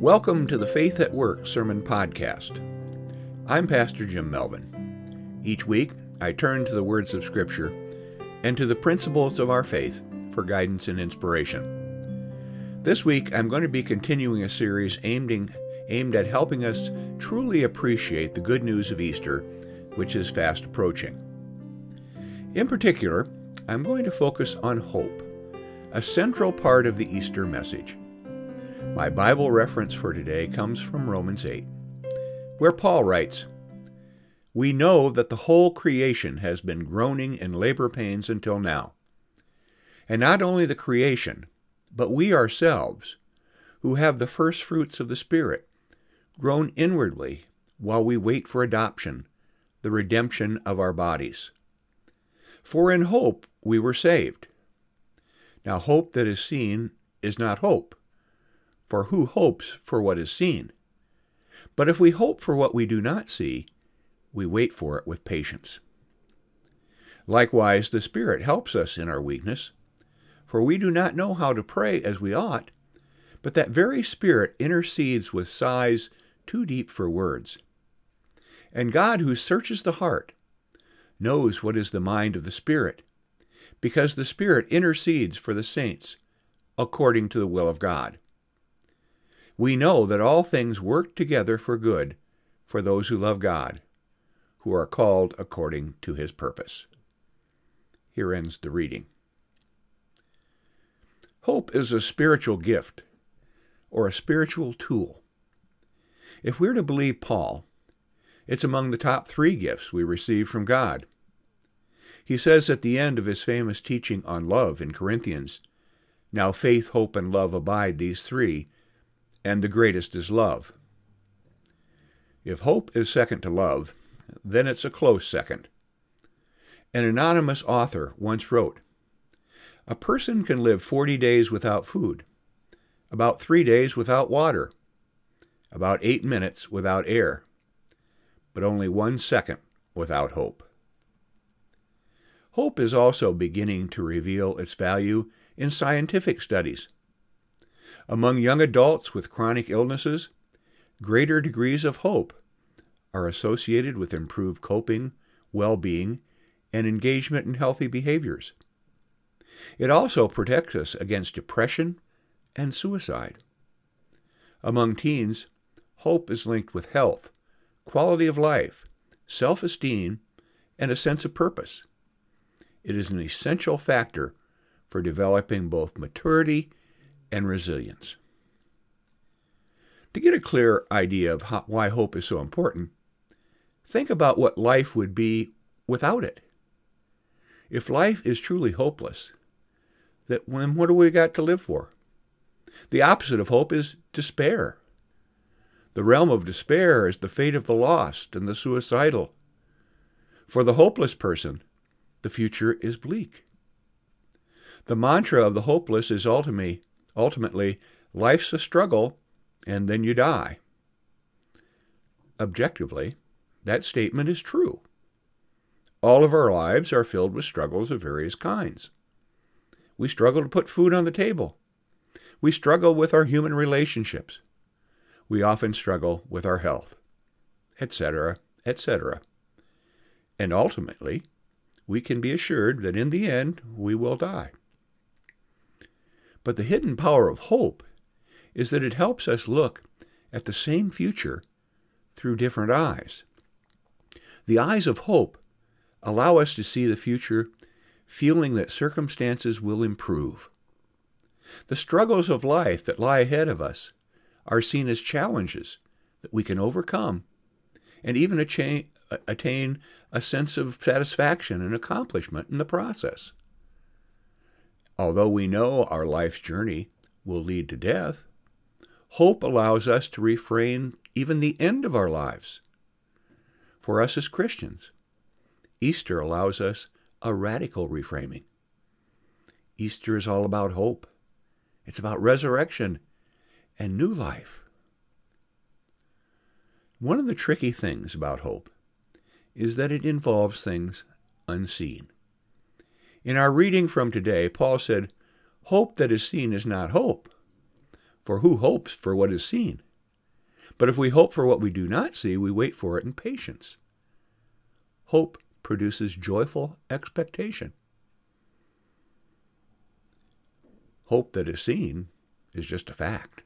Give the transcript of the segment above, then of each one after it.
Welcome to the Faith at Work Sermon Podcast. I'm Pastor Jim Melvin. Each week, I turn to the words of Scripture and to the principles of our faith for guidance and inspiration. This week, I'm going to be continuing a series aiming, aimed at helping us truly appreciate the good news of Easter, which is fast approaching. In particular, I'm going to focus on hope, a central part of the Easter message. My Bible reference for today comes from Romans 8, where Paul writes, We know that the whole creation has been groaning in labor pains until now. And not only the creation, but we ourselves, who have the first fruits of the Spirit, groan inwardly while we wait for adoption, the redemption of our bodies. For in hope we were saved. Now, hope that is seen is not hope for who hopes for what is seen? But if we hope for what we do not see, we wait for it with patience. Likewise, the Spirit helps us in our weakness, for we do not know how to pray as we ought, but that very Spirit intercedes with sighs too deep for words. And God, who searches the heart, knows what is the mind of the Spirit, because the Spirit intercedes for the saints according to the will of God we know that all things work together for good for those who love God, who are called according to his purpose. Here ends the reading. Hope is a spiritual gift or a spiritual tool. If we're to believe Paul, it's among the top three gifts we receive from God. He says at the end of his famous teaching on love in Corinthians, Now faith, hope, and love abide, these three, and the greatest is love. If hope is second to love, then it's a close second. An anonymous author once wrote A person can live 40 days without food, about three days without water, about eight minutes without air, but only one second without hope. Hope is also beginning to reveal its value in scientific studies. Among young adults with chronic illnesses, greater degrees of hope are associated with improved coping, well being, and engagement in healthy behaviors. It also protects us against depression and suicide. Among teens, hope is linked with health, quality of life, self esteem, and a sense of purpose. It is an essential factor for developing both maturity and resilience. To get a clear idea of how, why hope is so important, think about what life would be without it. If life is truly hopeless, that then what do we got to live for? The opposite of hope is despair. The realm of despair is the fate of the lost and the suicidal. For the hopeless person, the future is bleak. The mantra of the hopeless is ultimately Ultimately, life's a struggle, and then you die. Objectively, that statement is true. All of our lives are filled with struggles of various kinds. We struggle to put food on the table. We struggle with our human relationships. We often struggle with our health, etc., etc. And ultimately, we can be assured that in the end we will die. But the hidden power of hope is that it helps us look at the same future through different eyes. The eyes of hope allow us to see the future feeling that circumstances will improve. The struggles of life that lie ahead of us are seen as challenges that we can overcome and even attain a sense of satisfaction and accomplishment in the process. Although we know our life's journey will lead to death, hope allows us to refrain even the end of our lives. For us as Christians, Easter allows us a radical reframing. Easter is all about hope. It's about resurrection and new life. One of the tricky things about hope is that it involves things unseen. In our reading from today, Paul said, Hope that is seen is not hope, for who hopes for what is seen? But if we hope for what we do not see, we wait for it in patience. Hope produces joyful expectation. Hope that is seen is just a fact.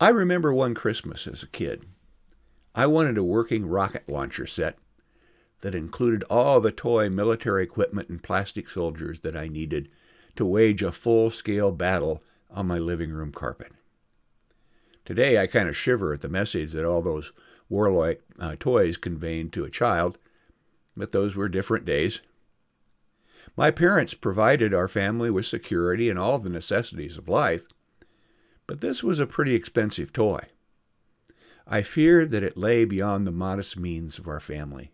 I remember one Christmas as a kid. I wanted a working rocket launcher set that included all the toy military equipment and plastic soldiers that I needed to wage a full scale battle on my living room carpet. Today, I kind of shiver at the message that all those warlike uh, toys conveyed to a child, but those were different days. My parents provided our family with security and all the necessities of life, but this was a pretty expensive toy. I feared that it lay beyond the modest means of our family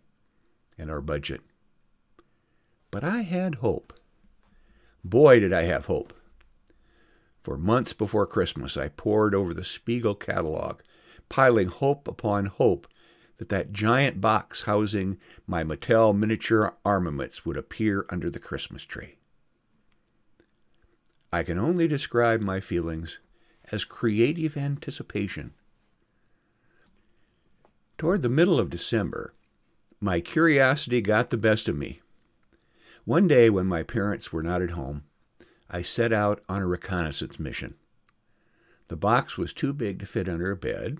and our budget. But I had hope. Boy, did I have hope. For months before Christmas, I pored over the Spiegel catalog, piling hope upon hope that that giant box housing my Mattel miniature armaments would appear under the Christmas tree. I can only describe my feelings as creative anticipation. Toward the middle of December, my curiosity got the best of me. One day, when my parents were not at home, I set out on a reconnaissance mission. The box was too big to fit under a bed.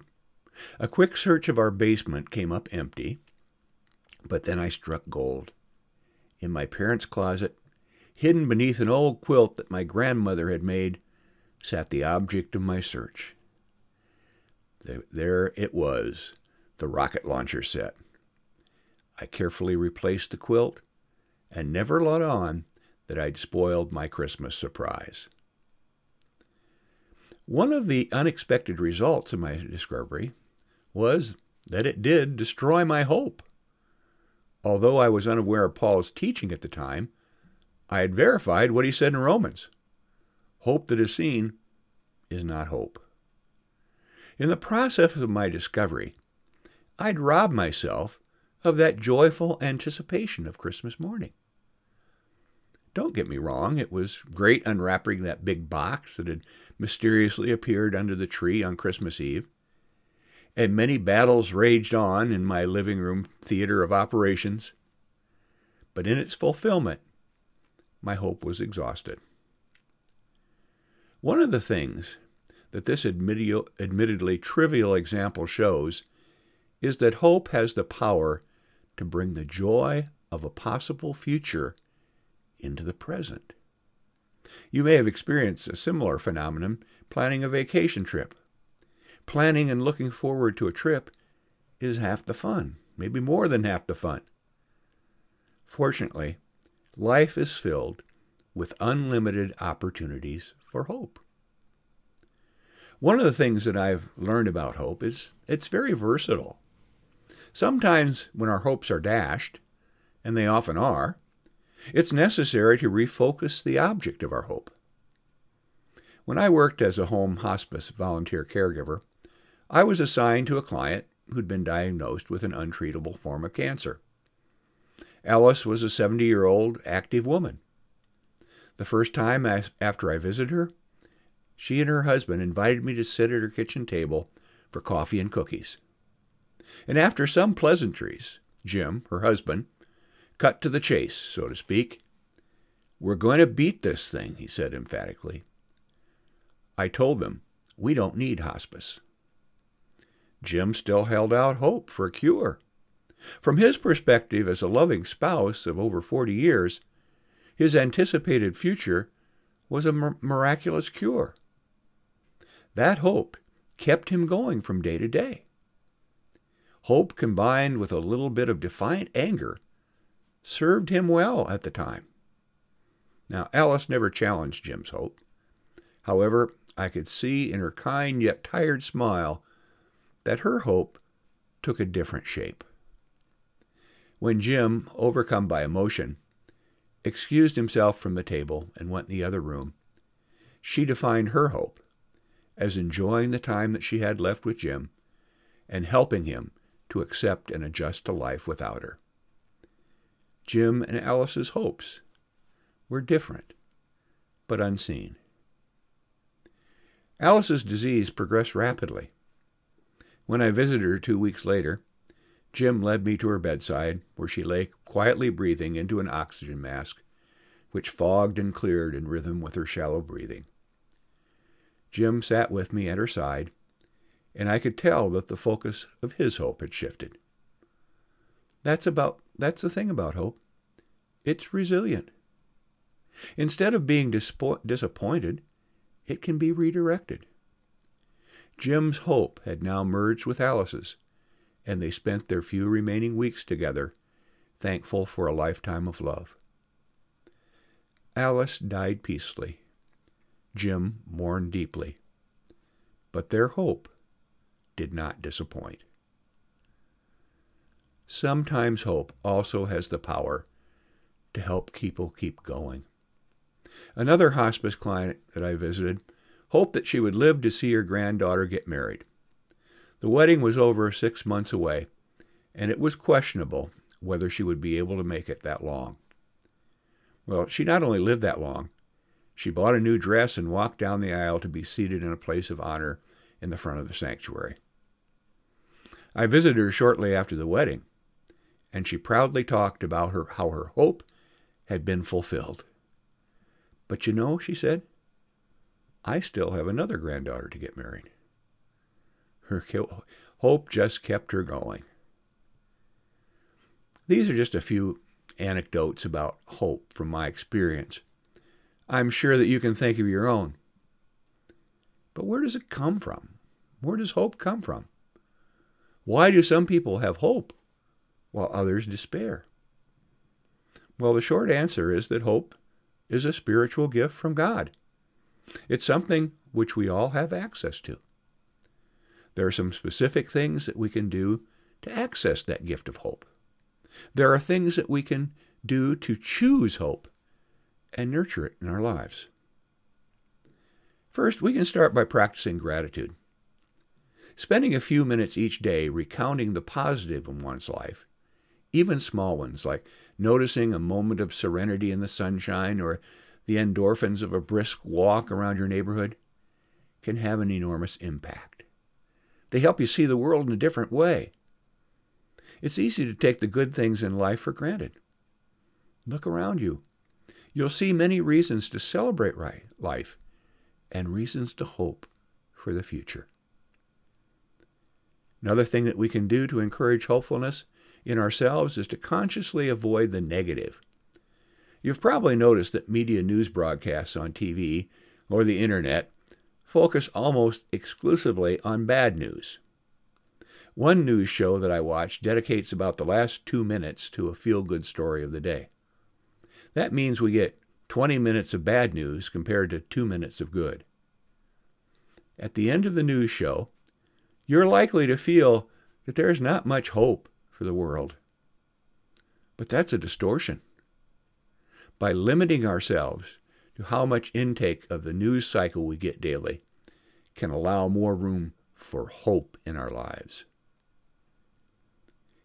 A quick search of our basement came up empty, but then I struck gold. In my parents' closet, hidden beneath an old quilt that my grandmother had made, sat the object of my search. There it was, the rocket launcher set. I carefully replaced the quilt and never let on that I'd spoiled my Christmas surprise. One of the unexpected results of my discovery was that it did destroy my hope. Although I was unaware of Paul's teaching at the time, I had verified what he said in Romans hope that is seen is not hope. In the process of my discovery, I'd robbed myself of that joyful anticipation of Christmas morning. Don't get me wrong, it was great unwrapping that big box that had mysteriously appeared under the tree on Christmas Eve. And many battles raged on in my living room theater of operations. But in its fulfillment, my hope was exhausted. One of the things that this admittedly trivial example shows is that hope has the power to bring the joy of a possible future into the present. You may have experienced a similar phenomenon planning a vacation trip. Planning and looking forward to a trip is half the fun, maybe more than half the fun. Fortunately, life is filled with unlimited opportunities for hope. One of the things that I've learned about hope is it's very versatile. Sometimes when our hopes are dashed, and they often are, it's necessary to refocus the object of our hope. When I worked as a home hospice volunteer caregiver, I was assigned to a client who'd been diagnosed with an untreatable form of cancer. Alice was a 70 year old active woman. The first time after I visited her, she and her husband invited me to sit at her kitchen table for coffee and cookies. And after some pleasantries, Jim, her husband, cut to the chase, so to speak. We're going to beat this thing, he said emphatically. I told them, we don't need hospice. Jim still held out hope for a cure. From his perspective as a loving spouse of over 40 years, his anticipated future was a miraculous cure. That hope kept him going from day to day. Hope combined with a little bit of defiant anger served him well at the time. Now, Alice never challenged Jim's hope. However, I could see in her kind yet tired smile that her hope took a different shape. When Jim, overcome by emotion, excused himself from the table and went in the other room, she defined her hope as enjoying the time that she had left with Jim and helping him to accept and adjust to life without her. Jim and Alice's hopes were different, but unseen. Alice's disease progressed rapidly. When I visited her two weeks later, Jim led me to her bedside, where she lay quietly breathing into an oxygen mask, which fogged and cleared in rhythm with her shallow breathing. Jim sat with me at her side, and I could tell that the focus of his hope had shifted. That's about that's the thing about hope. It's resilient. Instead of being disappointed, it can be redirected. Jim's hope had now merged with Alice's, and they spent their few remaining weeks together, thankful for a lifetime of love. Alice died peacefully. Jim mourned deeply. But their hope did not disappoint. Sometimes hope also has the power to help people keep going. Another hospice client that I visited hoped that she would live to see her granddaughter get married. The wedding was over six months away, and it was questionable whether she would be able to make it that long. Well, she not only lived that long, she bought a new dress and walked down the aisle to be seated in a place of honor in the front of the sanctuary. I visited her shortly after the wedding, and she proudly talked about her, how her hope had been fulfilled. But you know, she said, I still have another granddaughter to get married. Her hope just kept her going. These are just a few anecdotes about hope from my experience. I'm sure that you can think of your own. But where does it come from? Where does hope come from? Why do some people have hope while others despair? Well, the short answer is that hope is a spiritual gift from God. It's something which we all have access to. There are some specific things that we can do to access that gift of hope. There are things that we can do to choose hope and nurture it in our lives. First, we can start by practicing gratitude. Spending a few minutes each day recounting the positive in one's life, even small ones like noticing a moment of serenity in the sunshine or the endorphins of a brisk walk around your neighborhood, can have an enormous impact. They help you see the world in a different way. It's easy to take the good things in life for granted. Look around you. You'll see many reasons to celebrate life and reasons to hope for the future. Another thing that we can do to encourage hopefulness in ourselves is to consciously avoid the negative. You've probably noticed that media news broadcasts on TV or the internet focus almost exclusively on bad news. One news show that I watch dedicates about the last two minutes to a feel good story of the day. That means we get 20 minutes of bad news compared to two minutes of good. At the end of the news show, you're likely to feel that there is not much hope for the world. But that's a distortion. By limiting ourselves to how much intake of the news cycle we get daily can allow more room for hope in our lives.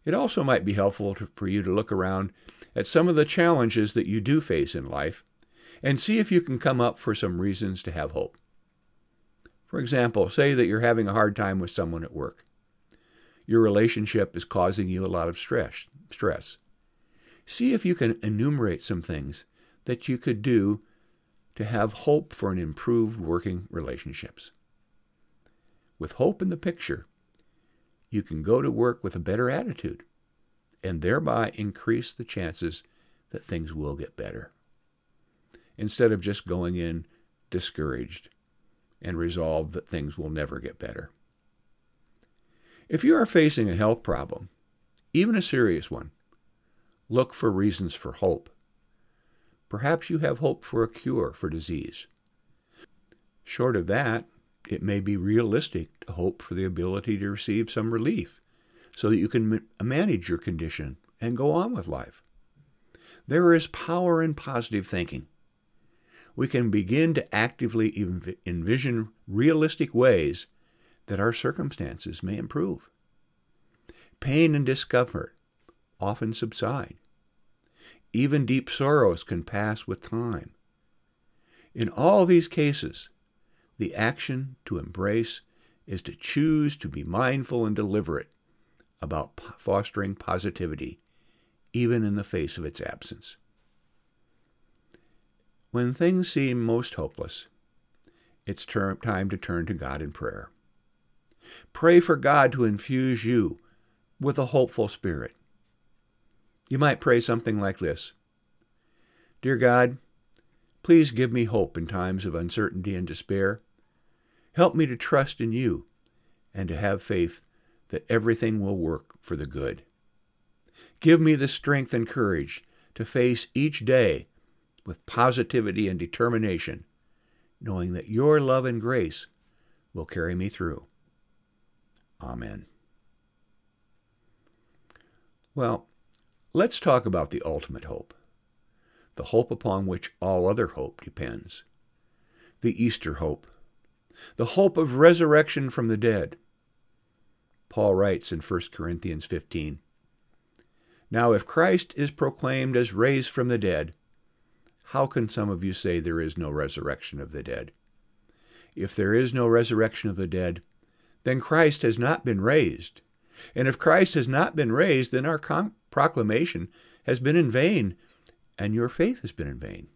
It also might be helpful to, for you to look around at some of the challenges that you do face in life and see if you can come up for some reasons to have hope. For example, say that you're having a hard time with someone at work. Your relationship is causing you a lot of stress. stress. See if you can enumerate some things that you could do to have hope for an improved working relationships. With hope in the picture, you can go to work with a better attitude and thereby increase the chances that things will get better. Instead of just going in discouraged and resolved that things will never get better. If you are facing a health problem, even a serious one, look for reasons for hope. Perhaps you have hope for a cure for disease. Short of that, it may be realistic to hope for the ability to receive some relief so that you can manage your condition and go on with life. There is power in positive thinking. We can begin to actively envision realistic ways that our circumstances may improve. Pain and discomfort often subside. Even deep sorrows can pass with time. In all these cases, the action to embrace is to choose to be mindful and deliberate about fostering positivity, even in the face of its absence. When things seem most hopeless, it's time to turn to God in prayer. Pray for God to infuse you with a hopeful spirit. You might pray something like this Dear God, please give me hope in times of uncertainty and despair. Help me to trust in you and to have faith that everything will work for the good. Give me the strength and courage to face each day with positivity and determination, knowing that your love and grace will carry me through. Amen. Well, let's talk about the ultimate hope, the hope upon which all other hope depends, the Easter hope, the hope of resurrection from the dead. Paul writes in 1 Corinthians 15 Now, if Christ is proclaimed as raised from the dead, how can some of you say there is no resurrection of the dead? If there is no resurrection of the dead, then Christ has not been raised. And if Christ has not been raised, then our con- proclamation has been in vain, and your faith has been in vain.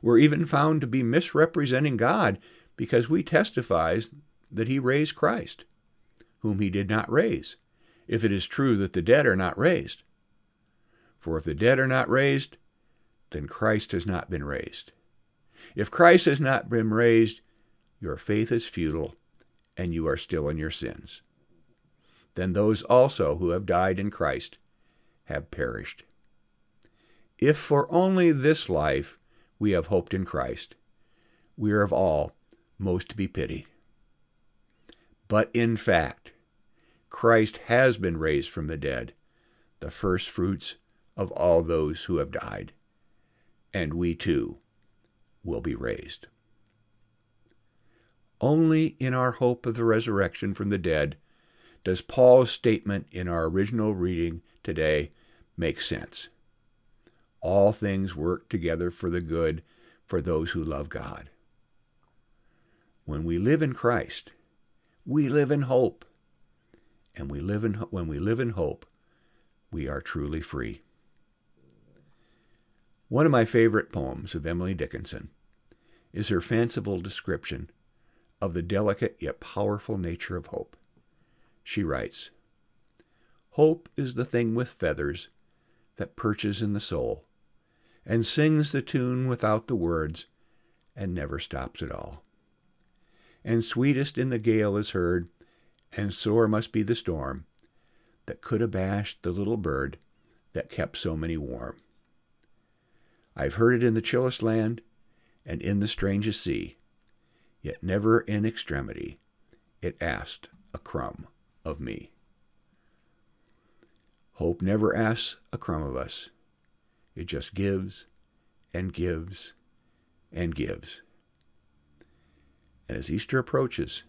We're even found to be misrepresenting God because we testify that he raised Christ, whom he did not raise, if it is true that the dead are not raised. For if the dead are not raised, then Christ has not been raised. If Christ has not been raised, your faith is futile, and you are still in your sins. Then those also who have died in Christ have perished. If for only this life we have hoped in Christ, we are of all most to be pitied. But in fact, Christ has been raised from the dead, the first fruits of all those who have died and we too will be raised. Only in our hope of the resurrection from the dead does Paul's statement in our original reading today make sense. All things work together for the good for those who love God. When we live in Christ, we live in hope. And we live in, when we live in hope, we are truly free. One of my favorite poems of Emily Dickinson is her fanciful description of the delicate yet powerful nature of hope. She writes Hope is the thing with feathers that perches in the soul, and sings the tune without the words, and never stops at all. And sweetest in the gale is heard, and sore must be the storm that could abash the little bird that kept so many warm. I've heard it in the chillest land and in the strangest sea, yet never in extremity it asked a crumb of me. Hope never asks a crumb of us. It just gives and gives and gives. And as Easter approaches,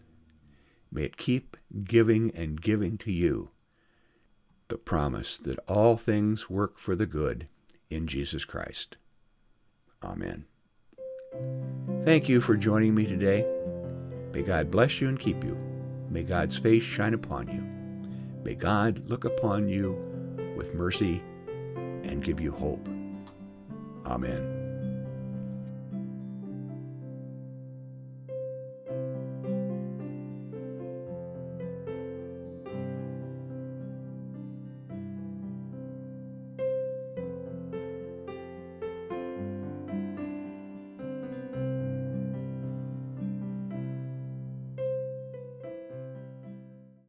may it keep giving and giving to you the promise that all things work for the good in Jesus Christ. Amen. Thank you for joining me today. May God bless you and keep you. May God's face shine upon you. May God look upon you with mercy and give you hope. Amen.